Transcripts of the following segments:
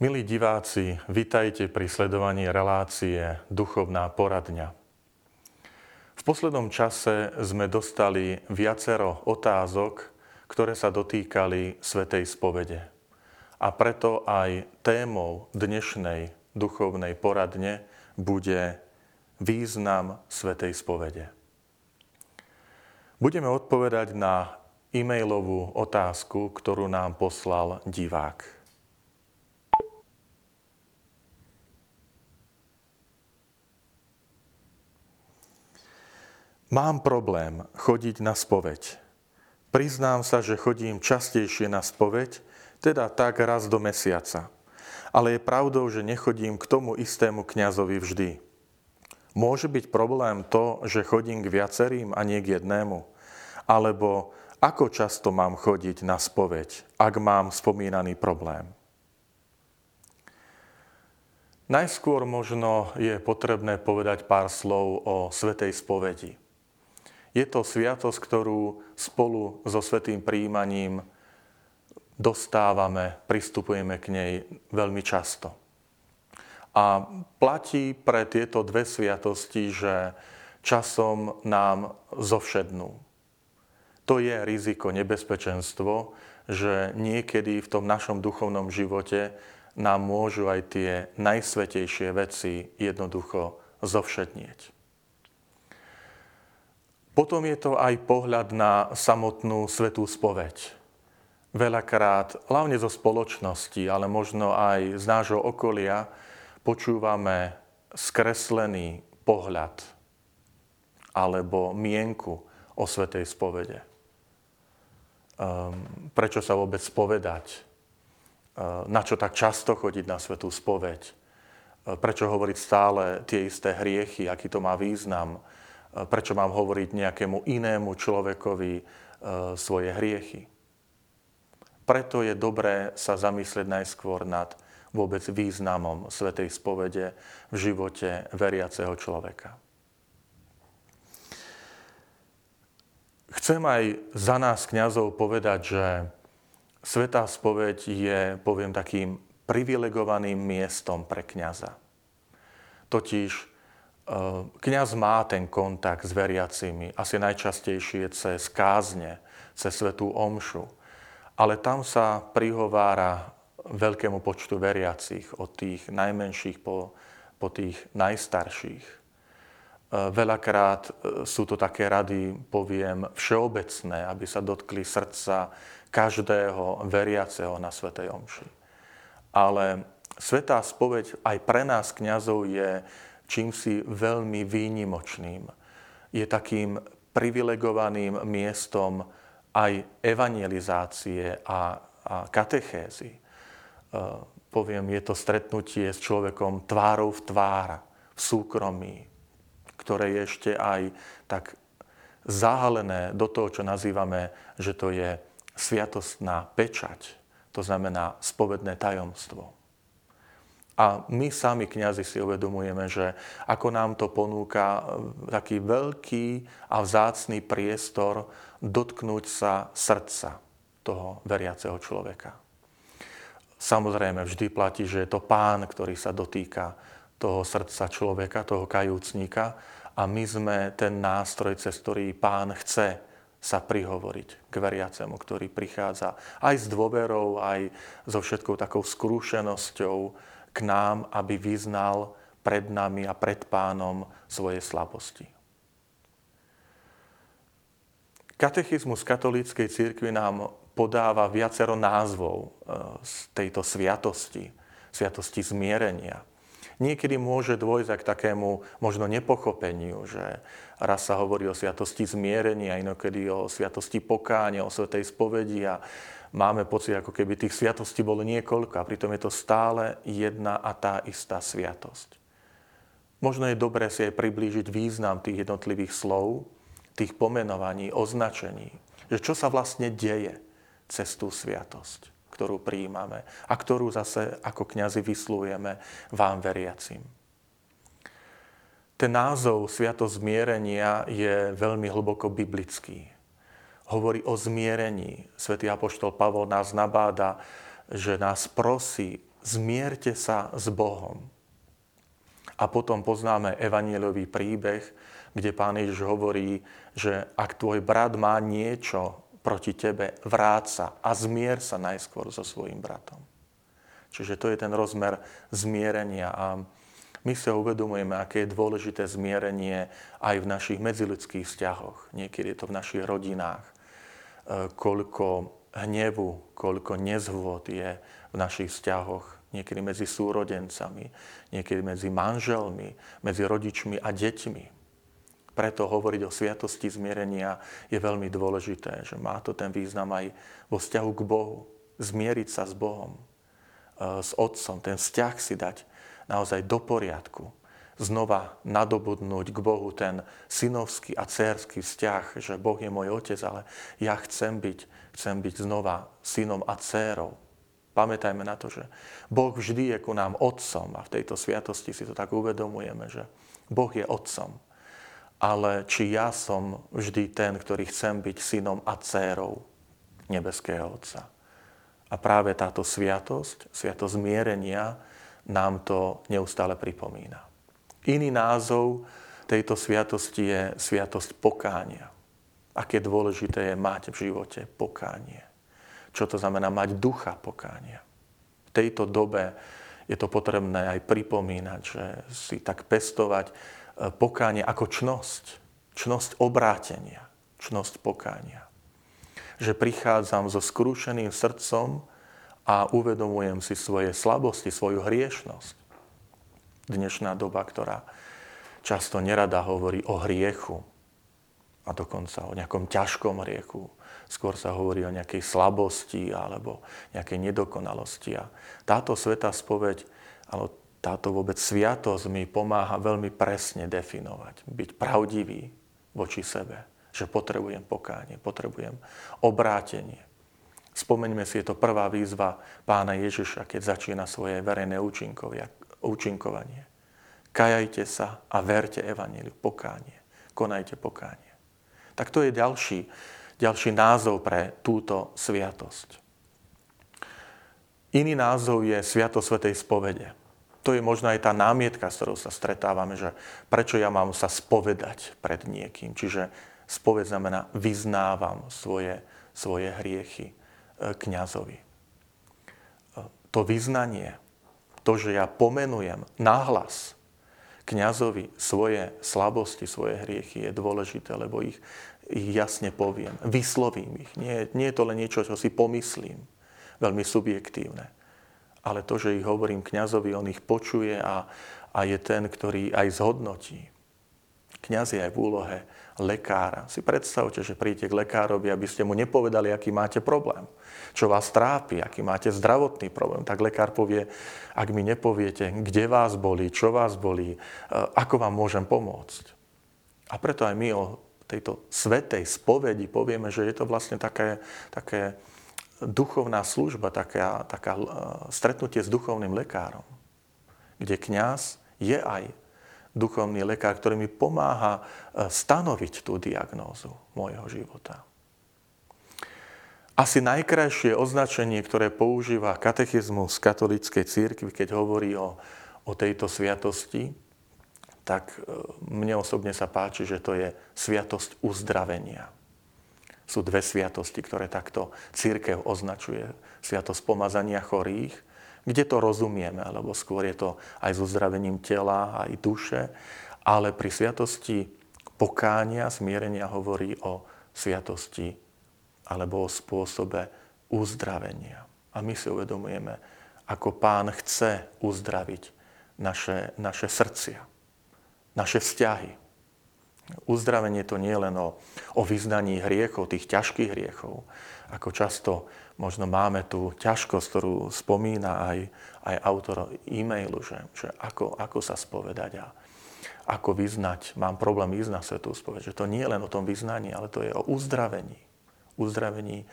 Milí diváci, vitajte pri sledovaní relácie Duchovná poradňa. V poslednom čase sme dostali viacero otázok, ktoré sa dotýkali Svetej spovede. A preto aj témou dnešnej duchovnej poradne bude význam Svetej spovede. Budeme odpovedať na e-mailovú otázku, ktorú nám poslal divák. Mám problém chodiť na spoveď. Priznám sa, že chodím častejšie na spoveď, teda tak raz do mesiaca. Ale je pravdou, že nechodím k tomu istému kňazovi vždy. Môže byť problém to, že chodím k viacerým a nie k jednému? Alebo ako často mám chodiť na spoveď, ak mám spomínaný problém? Najskôr možno je potrebné povedať pár slov o Svetej spovedi. Je to sviatosť, ktorú spolu so svetým príjmaním dostávame, pristupujeme k nej veľmi často. A platí pre tieto dve sviatosti, že časom nám zovšednú. To je riziko, nebezpečenstvo, že niekedy v tom našom duchovnom živote nám môžu aj tie najsvetejšie veci jednoducho zovšednieť. Potom je to aj pohľad na samotnú svetú spoveď. Veľakrát, hlavne zo spoločnosti, ale možno aj z nášho okolia, počúvame skreslený pohľad alebo mienku o svetej spovede. Ehm, prečo sa vôbec spovedať? Ehm, na čo tak často chodiť na svetú spoveď? Ehm, prečo hovoriť stále tie isté hriechy? Aký to má význam? Prečo mám hovoriť nejakému inému človekovi e, svoje hriechy. Preto je dobré sa zamyslieť najskôr nad vôbec významom Svetej spovede v živote veriaceho človeka. Chcem aj za nás, kňazov, povedať, že Svetá spoveď je, poviem, takým privilegovaným miestom pre kňaza. Totiž Kňaz má ten kontakt s veriacimi, asi najčastejšie cez kázne, cez svetú omšu. Ale tam sa prihovára veľkému počtu veriacich, od tých najmenších po, po tých najstarších. E, veľakrát e, sú to také rady, poviem, všeobecné, aby sa dotkli srdca každého veriaceho na Svetej Omši. Ale Svetá spoveď aj pre nás, kňazov, je čím si veľmi výnimočným. Je takým privilegovaným miestom aj evangelizácie a, a katechézy. E, poviem, je to stretnutie s človekom tvárou v tvára, v súkromí, ktoré je ešte aj tak zahalené do toho, čo nazývame, že to je sviatostná pečať, to znamená spovedné tajomstvo. A my sami, kňazi, si uvedomujeme, že ako nám to ponúka e, taký veľký a vzácný priestor dotknúť sa srdca toho veriaceho človeka. Samozrejme, vždy platí, že je to pán, ktorý sa dotýka toho srdca človeka, toho kajúcnika a my sme ten nástroj, cez ktorý pán chce sa prihovoriť k veriacemu, ktorý prichádza aj s dôverou, aj so všetkou takou skrúšenosťou, k nám, aby vyznal pred nami a pred pánom svoje slabosti. Katechizmus katolíckej církvy nám podáva viacero názvov e, z tejto sviatosti, sviatosti zmierenia. Niekedy môže dôjsť k takému možno nepochopeniu, že raz sa hovorí o sviatosti zmierenia, inokedy o sviatosti pokánia, o svetej spovedi a máme pocit, ako keby tých sviatostí bolo niekoľko a pritom je to stále jedna a tá istá sviatosť. Možno je dobré si aj priblížiť význam tých jednotlivých slov, tých pomenovaní, označení, že čo sa vlastne deje cez tú sviatosť, ktorú prijímame a ktorú zase ako kňazi vyslujeme vám veriacim. Ten názov Sviatosť zmierenia je veľmi hlboko biblický hovorí o zmierení. Svetý apoštol Pavol nás nabáda, že nás prosí zmierte sa s Bohom. A potom poznáme evanielový príbeh, kde pán Ježiš hovorí, že ak tvoj brat má niečo proti tebe, vráca a zmier sa najskôr so svojím bratom. Čiže to je ten rozmer zmierenia a my si uvedomujeme, aké je dôležité zmierenie aj v našich medziludských vzťahoch. Niekedy je to v našich rodinách. Koľko hnevu, koľko nezhôd je v našich vzťahoch. Niekedy medzi súrodencami, niekedy medzi manželmi, medzi rodičmi a deťmi. Preto hovoriť o sviatosti zmierenia je veľmi dôležité, že má to ten význam aj vo vzťahu k Bohu. Zmieriť sa s Bohom, e, s Otcom, ten vzťah si dať naozaj do poriadku. Znova nadobudnúť k Bohu ten synovský a cérsky vzťah, že Boh je môj otec, ale ja chcem byť, chcem byť znova synom a cérou. Pamätajme na to, že Boh vždy je ku nám otcom a v tejto sviatosti si to tak uvedomujeme, že Boh je otcom ale či ja som vždy ten, ktorý chcem byť synom a dcérou nebeského Otca. A práve táto sviatosť, sviatosť zmierenia, nám to neustále pripomína. Iný názov tejto sviatosti je sviatosť pokánia. Aké dôležité je mať v živote pokánie. Čo to znamená mať ducha pokánia. V tejto dobe je to potrebné aj pripomínať, že si tak pestovať pokánie ako čnosť. Čnosť obrátenia, čnosť pokánia. Že prichádzam so skrúšeným srdcom a uvedomujem si svoje slabosti, svoju hriešnosť. Dnešná doba, ktorá často nerada hovorí o hriechu a dokonca o nejakom ťažkom hriechu. Skôr sa hovorí o nejakej slabosti alebo nejakej nedokonalosti. A táto sveta spoveď, ale táto vôbec sviatosť mi pomáha veľmi presne definovať, byť pravdivý voči sebe, že potrebujem pokánie, potrebujem obrátenie. Spomeňme si, je to prvá výzva pána Ježiša, keď začína svoje verejné účinkovanie. Kajajte sa a verte evaníliu, pokánie. Konajte pokánie. Tak to je ďalší, ďalší názov pre túto sviatosť. Iný názov je Sviatosť Svetej spovede to je možno aj tá námietka, s ktorou sa stretávame, že prečo ja mám sa spovedať pred niekým. Čiže spoved znamená vyznávam svoje, svoje hriechy e, kňazovi. E, to vyznanie, to, že ja pomenujem nahlas kňazovi svoje slabosti, svoje hriechy, je dôležité, lebo ich, ich jasne poviem, vyslovím ich. Nie, nie je to len niečo, čo si pomyslím, veľmi subjektívne ale to, že ich hovorím kňazovi, on ich počuje a, a je ten, ktorý aj zhodnotí. Kňaz je aj v úlohe lekára. Si predstavte, že príjete k lekárovi, aby ste mu nepovedali, aký máte problém, čo vás trápi, aký máte zdravotný problém. Tak lekár povie, ak mi nepoviete, kde vás bolí, čo vás bolí, e, ako vám môžem pomôcť. A preto aj my o tejto svetej spovedi povieme, že je to vlastne také, také duchovná služba, taká, taká e, stretnutie s duchovným lekárom, kde kňaz je aj duchovný lekár, ktorý mi pomáha e, stanoviť tú diagnózu môjho života. Asi najkrajšie označenie, ktoré používa katechizmus katolíckej církvy, keď hovorí o, o tejto sviatosti, tak e, mne osobne sa páči, že to je sviatosť uzdravenia sú dve sviatosti, ktoré takto církev označuje. Sviatosť pomazania chorých, kde to rozumieme, alebo skôr je to aj so uzdravením tela, aj duše, ale pri sviatosti pokánia, smierenia hovorí o sviatosti alebo o spôsobe uzdravenia. A my si uvedomujeme, ako pán chce uzdraviť naše, naše srdcia, naše vzťahy, Uzdravenie to nie je len o, o vyznaní hriechov, tých ťažkých hriechov. Ako často možno máme tú ťažkosť, ktorú spomína aj, aj autor e-mailu, že, že ako, ako sa spovedať a ako vyznať. Mám problém vyznať svetú spoveď. Že to nie je len o tom vyznaní, ale to je o uzdravení. Uzdravení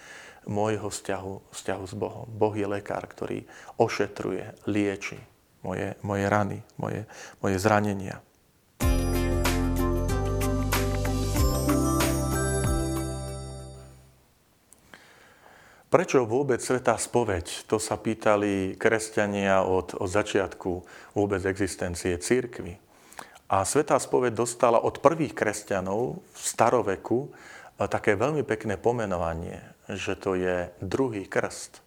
môjho vzťahu, vzťahu s Bohom. Boh je lekár, ktorý ošetruje, lieči moje, moje rany, moje, moje zranenia. Prečo vôbec Svetá spoveď? To sa pýtali kresťania od, od začiatku vôbec existencie církvy. A Svetá spoveď dostala od prvých kresťanov v staroveku eh, také veľmi pekné pomenovanie, že to je druhý krst.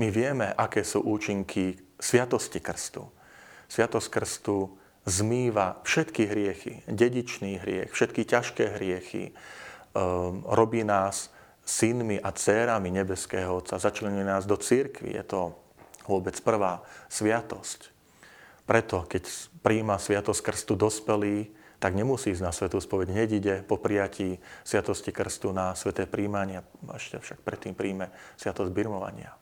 My vieme, aké sú účinky sviatosti krstu. Sviatosť krstu zmýva všetky hriechy, dedičný hriech, všetky ťažké hriechy, um, robí nás synmi a dcérami nebeského Otca, začlenuje nás do církvy. Je to vôbec prvá sviatosť. Preto, keď príjma sviatosť krstu dospelý, tak nemusí ísť na svetú spoveď. Hneď ide po prijatí sviatosti krstu na sveté príjmania, ešte však predtým príjme sviatosť birmovania.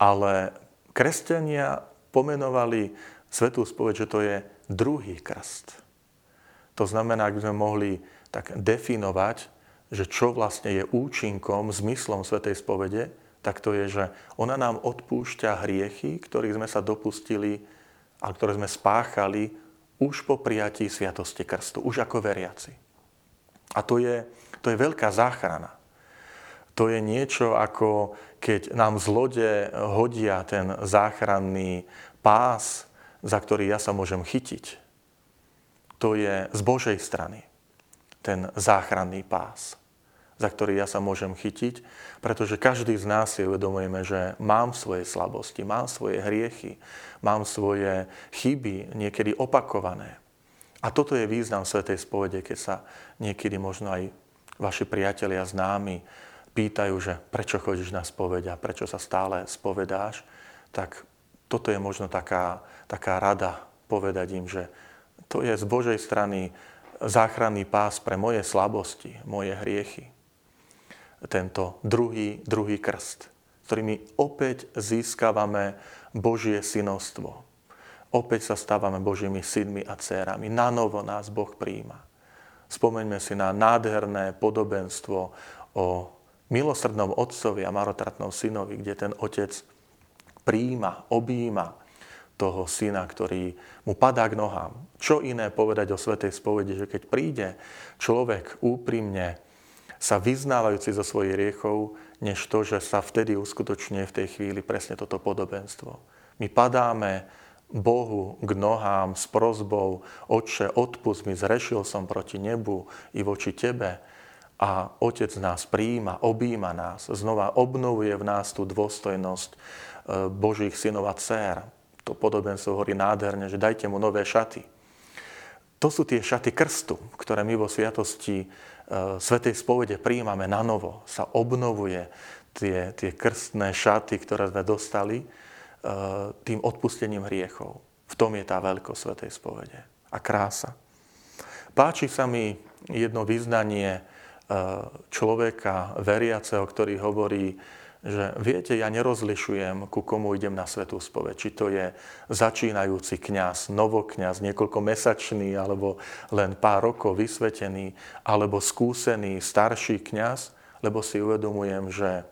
Ale kresťania pomenovali svetú spoveď, že to je druhý krst. To znamená, ak by sme mohli tak definovať, že čo vlastne je účinkom, zmyslom Svetej spovede, tak to je, že ona nám odpúšťa hriechy, ktorých sme sa dopustili a ktoré sme spáchali už po prijatí Sviatosti Krstu, už ako veriaci. A to je, to je veľká záchrana. To je niečo ako keď nám z lode hodia ten záchranný pás, za ktorý ja sa môžem chytiť. To je z Božej strany ten záchranný pás za ktorý ja sa môžem chytiť, pretože každý z nás si uvedomujeme, že mám svoje slabosti, mám svoje hriechy, mám svoje chyby, niekedy opakované. A toto je význam Svetej spovede, keď sa niekedy možno aj vaši priatelia známi pýtajú, že prečo chodíš na spoveď a prečo sa stále spovedáš, tak toto je možno taká, taká rada povedať im, že to je z Božej strany záchranný pás pre moje slabosti, moje hriechy tento druhý, druhý krst, ktorými opäť získavame Božie synovstvo. Opäť sa stávame Božími synmi a dcérami. Na novo nás Boh príjma. Spomeňme si na nádherné podobenstvo o milosrdnom otcovi a marotratnom synovi, kde ten otec príjma, objíma toho syna, ktorý mu padá k nohám. Čo iné povedať o Svetej spovedi, že keď príde človek úprimne sa vyznávajúci zo svojich riechov, než to, že sa vtedy uskutočne v tej chvíli presne toto podobenstvo. My padáme Bohu k nohám s prozbou, Otče, odpust mi, zrešil som proti nebu i voči Tebe. A Otec nás príjima, objíma nás, znova obnovuje v nás tú dôstojnosť e, Božích synov a dcer. To podobenstvo hovorí nádherne, že dajte mu nové šaty. To sú tie šaty krstu, ktoré my vo sviatosti Svetej spovede príjmame na novo, sa obnovuje tie, tie krstné šaty, ktoré sme dostali, eh, tým odpustením hriechov. V tom je tá veľkosť Svetej spovede a krása. Páči sa mi jedno vyznanie eh, človeka veriaceho, ktorý hovorí, že viete, ja nerozlišujem, ku komu idem na svetú spoveď. Či to je začínajúci kňaz, novokňaz, niekoľkomesačný, alebo len pár rokov vysvetený, alebo skúsený starší kňaz, lebo si uvedomujem, že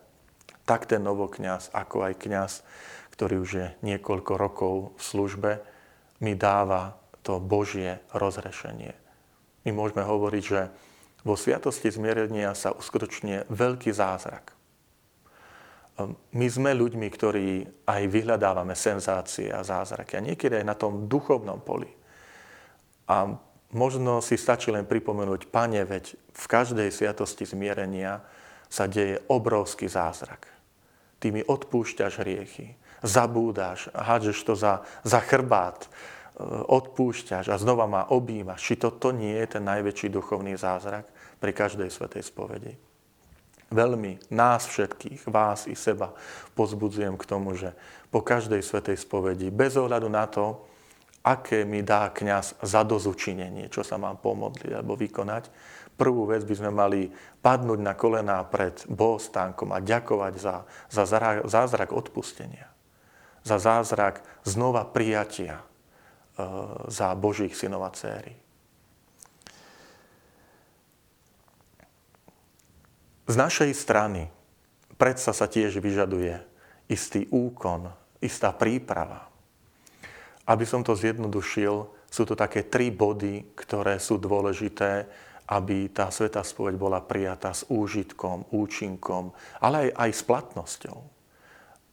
tak ten novokňaz, ako aj kňaz, ktorý už je niekoľko rokov v službe, mi dáva to Božie rozrešenie. My môžeme hovoriť, že vo sviatosti zmierenia sa uskutočne veľký zázrak my sme ľuďmi, ktorí aj vyhľadávame senzácie a zázraky. A niekedy aj na tom duchovnom poli. A možno si stačí len pripomenúť, pane, veď v každej sviatosti zmierenia sa deje obrovský zázrak. Ty mi odpúšťaš hriechy, zabúdaš, hádžeš to za, za chrbát, e, odpúšťaš a znova ma objímaš. Či toto nie je ten najväčší duchovný zázrak pri každej svetej spovedi? Veľmi nás všetkých, vás i seba, pozbudzujem k tomu, že po každej svetej spovedi, bez ohľadu na to, aké mi dá kňaz za dozučinenie, čo sa mám pomodliť alebo vykonať, prvú vec by sme mali padnúť na kolená pred bohostánkom a ďakovať za, za zázrak odpustenia, za zázrak znova prijatia e, za Božích synov a céry. Z našej strany predsa sa tiež vyžaduje istý úkon, istá príprava. Aby som to zjednodušil, sú to také tri body, ktoré sú dôležité aby tá svetá spoveď bola prijatá s úžitkom, účinkom, ale aj, aj s platnosťou.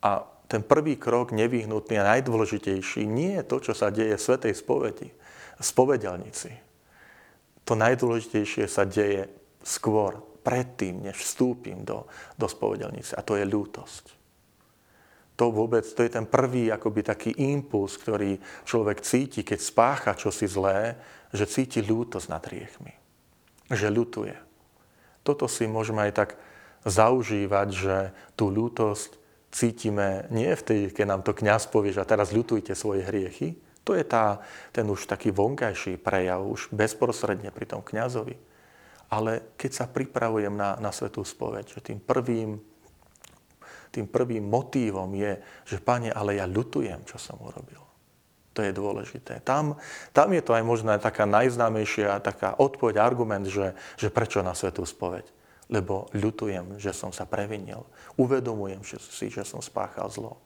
A ten prvý krok, nevyhnutný a najdôležitejší, nie je to, čo sa deje v svetej spovedi, spovedelnici. To najdôležitejšie sa deje skôr, predtým, než vstúpim do, do spovedelnice. A to je ľútosť. To vôbec, to je ten prvý akoby taký impuls, ktorý človek cíti, keď spácha čosi zlé, že cíti ľútosť nad riechmi. Že ľutuje. Toto si môžeme aj tak zaužívať, že tú ľútosť cítime nie vtedy, keď nám to kňaz povie, že teraz ľutujte svoje hriechy. To je tá, ten už taký vonkajší prejav, už bezprostredne pri tom kňazovi. Ale keď sa pripravujem na, na svetú spoveď, že tým prvým, tým prvým motívom je, že pane, ale ja ľutujem, čo som urobil. To je dôležité. Tam, tam je to aj možná taká najznámejšia taká odpoveď, argument, že, že prečo na svetú spoveď lebo ľutujem, že som sa previnil. Uvedomujem si, že som spáchal zlo. E,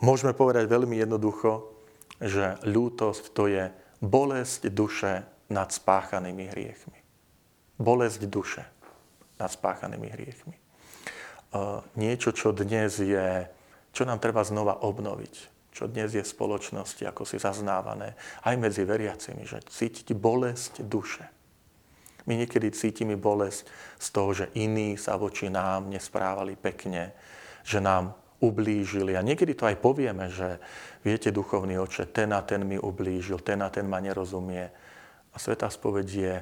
môžeme povedať veľmi jednoducho, že ľútosť to je bolesť duše nad spáchanými hriechmi. Bolesť duše nad spáchanými hriechmi. E, niečo, čo dnes je, čo nám treba znova obnoviť čo dnes je v spoločnosti ako si zaznávané, aj medzi veriacimi, že cítiť bolesť duše my niekedy cítime bolesť z toho, že iní sa voči nám nesprávali pekne, že nám ublížili. A niekedy to aj povieme, že viete, duchovný oče, ten a ten mi ublížil, ten a ten ma nerozumie. A Svetá spoveď je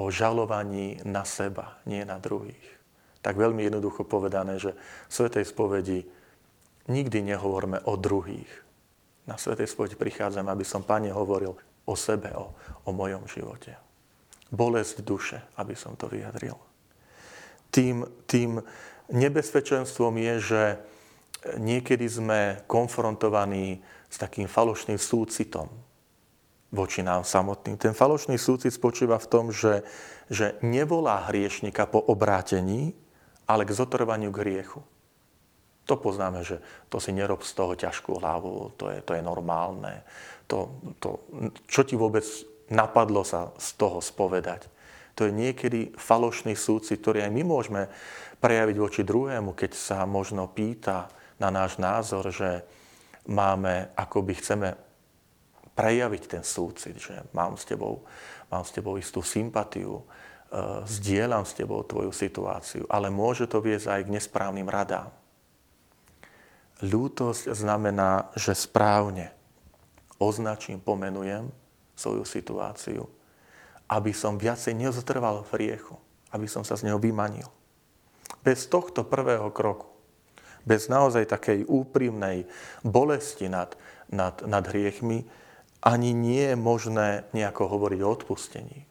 o žalovaní na seba, nie na druhých. Tak veľmi jednoducho povedané, že v Svetej spovedi nikdy nehovorme o druhých. Na Svetej spovedi prichádzam, aby som, Pane, hovoril o sebe, o, o mojom živote bolesť duše, aby som to vyjadril. Tým, tým nebezpečenstvom je, že niekedy sme konfrontovaní s takým falošným súcitom voči nám samotným. Ten falošný súcit spočíva v tom, že, že nevolá hriešnika po obrátení, ale k zotrvaniu k hriechu. To poznáme, že to si nerob z toho ťažkú hlavu, to je, to je normálne. To, to, čo ti vôbec napadlo sa z toho spovedať. To je niekedy falošný súcit, ktorý aj my môžeme prejaviť voči druhému, keď sa možno pýta na náš názor, že máme, akoby chceme prejaviť ten súcit, že mám s tebou, mám s tebou istú sympatiu, e, zdieľam s tebou tvoju situáciu, ale môže to viesť aj k nesprávnym radám. Ľútosť znamená, že správne označím, pomenujem svoju situáciu, aby som viacej nezotrval v riechu, aby som sa z neho vymanil. Bez tohto prvého kroku, bez naozaj takej úprimnej bolesti nad, nad, nad hriechmi, ani nie je možné nejako hovoriť o odpustení.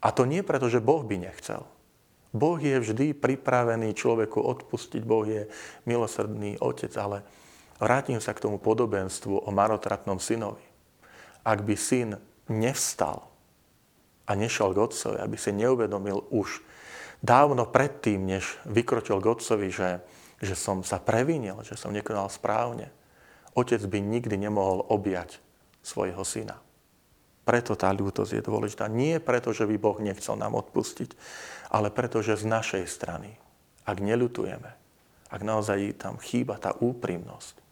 A to nie preto, že Boh by nechcel. Boh je vždy pripravený človeku odpustiť, Boh je milosrdný otec, ale vrátim sa k tomu podobenstvu o marotratnom synovi ak by syn nevstal a nešiel k otcovi, aby si neuvedomil už dávno predtým, než vykročil k otcovi, že, že som sa previnil, že som nekonal správne, otec by nikdy nemohol objať svojho syna. Preto tá ľútosť je dôležitá. Nie preto, že by Boh nechcel nám odpustiť, ale preto, že z našej strany, ak neľutujeme, ak naozaj tam chýba tá úprimnosť,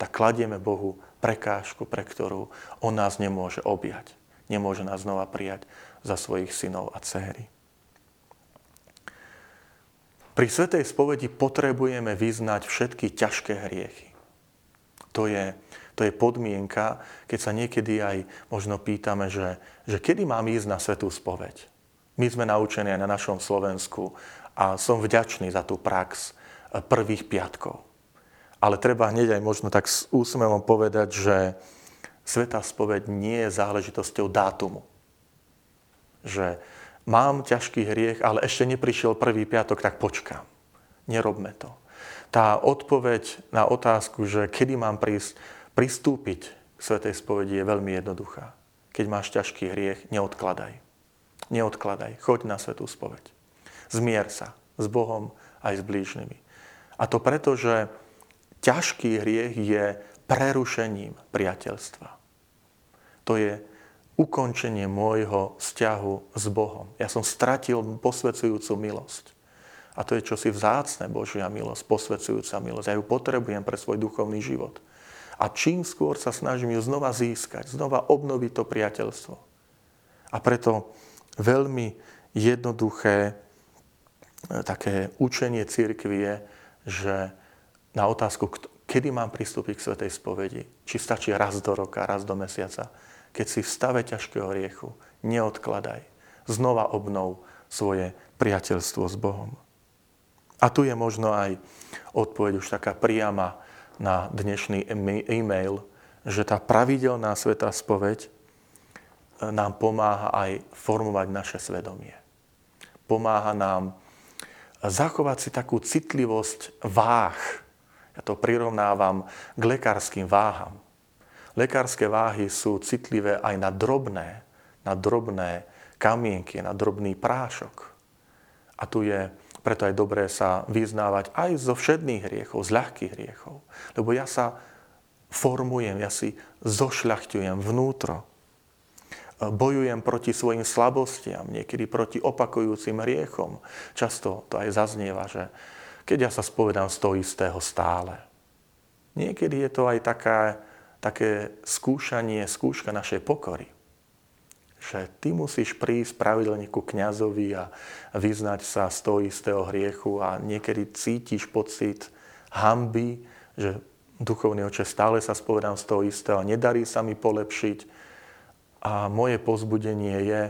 tak kladieme Bohu prekážku, pre ktorú on nás nemôže objať. Nemôže nás znova prijať za svojich synov a céry. Pri Svetej spovedi potrebujeme vyznať všetky ťažké hriechy. To je, to je podmienka, keď sa niekedy aj možno pýtame, že, že kedy mám ísť na Svetú spoveď. My sme naučení aj na našom Slovensku a som vďačný za tú prax prvých piatkov. Ale treba hneď aj možno tak s úsmevom povedať, že Svetá spoveď nie je záležitosťou dátumu. Že mám ťažký hriech, ale ešte neprišiel prvý piatok, tak počkám. Nerobme to. Tá odpoveď na otázku, že kedy mám prísť, pristúpiť k Svetej spovedi je veľmi jednoduchá. Keď máš ťažký hriech, neodkladaj. Neodkladaj. Choď na Svetú spoveď. Zmier sa s Bohom aj s blížnymi. A to preto, že ťažký hriech je prerušením priateľstva. To je ukončenie môjho vzťahu s Bohom. Ja som stratil posvedzujúcu milosť. A to je čosi vzácne, Božia milosť, posvedzujúca milosť. Ja ju potrebujem pre svoj duchovný život. A čím skôr sa snažím ju znova získať, znova obnoviť to priateľstvo. A preto veľmi jednoduché e, také učenie církvy je, že na otázku, kedy mám pristúpiť k Svetej spovedi, či stačí raz do roka, raz do mesiaca, keď si v stave ťažkého riechu, neodkladaj. Znova obnov svoje priateľstvo s Bohom. A tu je možno aj odpoveď už taká priama na dnešný e-mail, že tá pravidelná svetá spoveď e, nám pomáha aj formovať naše svedomie. Pomáha nám zachovať si takú citlivosť váh. Ja to prirovnávam k lekárským váham. Lekárske váhy sú citlivé aj na drobné, na drobné kamienky, na drobný prášok. A tu je preto je dobré sa vyznávať aj zo všedných hriechov, z ľahkých hriechov. Lebo ja sa formujem, ja si zošľachtujem vnútro. Bojujem proti svojim slabostiam, niekedy proti opakujúcim hriechom. Často to aj zaznieva, že keď ja sa spovedám z toho istého stále. Niekedy je to aj taká také skúšanie, skúška našej pokory. Že ty musíš prísť pravidelne ku kniazovi a vyznať sa z toho istého hriechu a niekedy cítiš pocit hamby, že duchovný oče, stále sa spovedám z toho istého nedarí sa mi polepšiť. A moje pozbudenie je,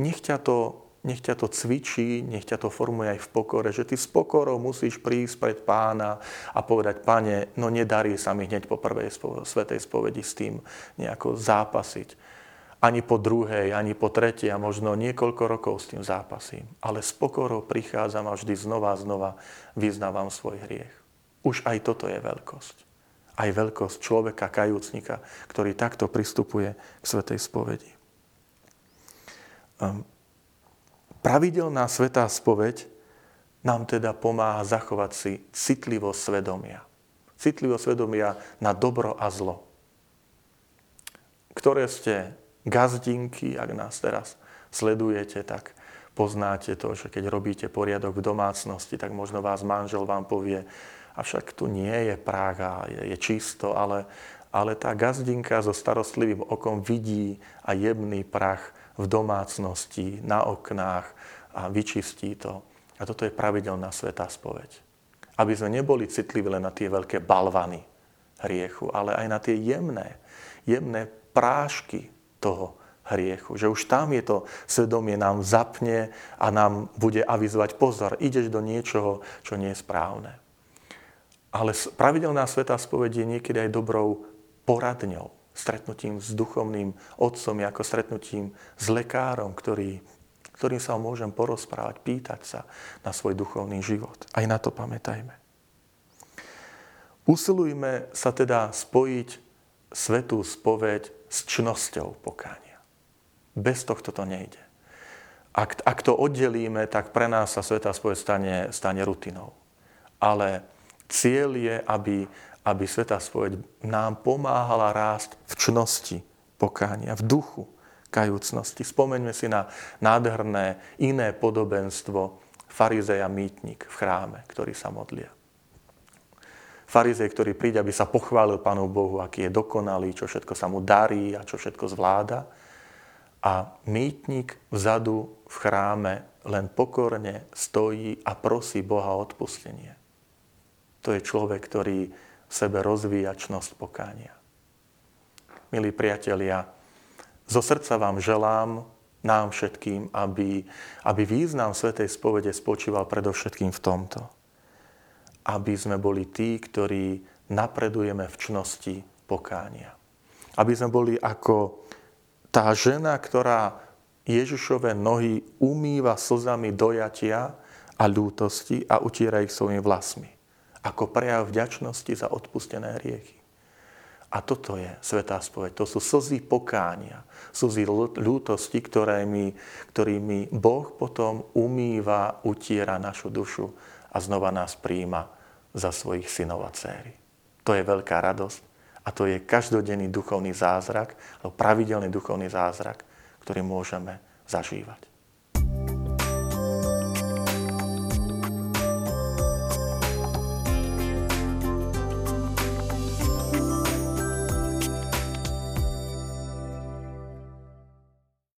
nech ťa to nech ťa to cvičí, nech ťa to formuje aj v pokore, že ty s pokorou musíš prísť pred pána a povedať, pane, no nedarí sa mi hneď po prvej svetej spovedi s tým nejako zápasiť. Ani po druhej, ani po tretej a možno niekoľko rokov s tým zápasím. Ale s pokorou prichádzam a vždy znova a znova vyznávam svoj hriech. Už aj toto je veľkosť. Aj veľkosť človeka, kajúcnika, ktorý takto pristupuje k svetej spovedi. Um, Pravidelná svetá spoveď nám teda pomáha zachovať si citlivosť svedomia. Citlivosť svedomia na dobro a zlo. Ktoré ste gazdinky, ak nás teraz sledujete, tak poznáte to, že keď robíte poriadok v domácnosti, tak možno vás manžel vám povie, avšak tu nie je prága, je, je čisto, ale, ale tá gazdinka so starostlivým okom vidí a jemný prach v domácnosti, na oknách a vyčistí to. A toto je pravidelná svetá spoveď. Aby sme neboli citliví len na tie veľké balvany hriechu, ale aj na tie jemné, jemné prášky toho hriechu. Že už tam je to svedomie nám zapne a nám bude avizovať pozor, ideš do niečoho, čo nie je správne. Ale pravidelná svetá spoveď je niekedy aj dobrou poradňou stretnutím s duchovným otcom, ako stretnutím s lekárom, ktorý, ktorým sa môžem porozprávať, pýtať sa na svoj duchovný život. Aj na to pamätajme. Usilujme sa teda spojiť svetú spoveď s čnosťou pokánia. Bez tohto to nejde. Ak, ak to oddelíme, tak pre nás sa svetá spoveď stane, stane rutinou. Ale cieľ je, aby, aby Sveta spoveď nám pomáhala rásť v čnosti pokánia, v duchu kajúcnosti. Spomeňme si na nádherné iné podobenstvo farizeja mýtnik v chráme, ktorý sa modlia. Farizej, ktorý príde, aby sa pochválil Pánu Bohu, aký je dokonalý, čo všetko sa mu darí a čo všetko zvláda. A mýtnik vzadu v chráme len pokorne stojí a prosí Boha o odpustenie. To je človek, ktorý v sebe rozvíjačnosť pokánia. Milí priatelia, zo srdca vám želám, nám všetkým, aby, aby význam Svetej spovede spočíval predovšetkým v tomto. Aby sme boli tí, ktorí napredujeme v čnosti pokánia. Aby sme boli ako tá žena, ktorá Ježišové nohy umýva slzami dojatia a ľútosti a utiera ich svojimi vlasmi ako prejav vďačnosti za odpustené hriechy. A toto je svetá spoveď. To sú slzy pokánia, slzy ľútosti, ktorými, ktorými Boh potom umýva, utiera našu dušu a znova nás príjima za svojich synov a céry. To je veľká radosť A to je každodenný duchovný zázrak, alebo pravidelný duchovný zázrak, ktorý môžeme zažívať.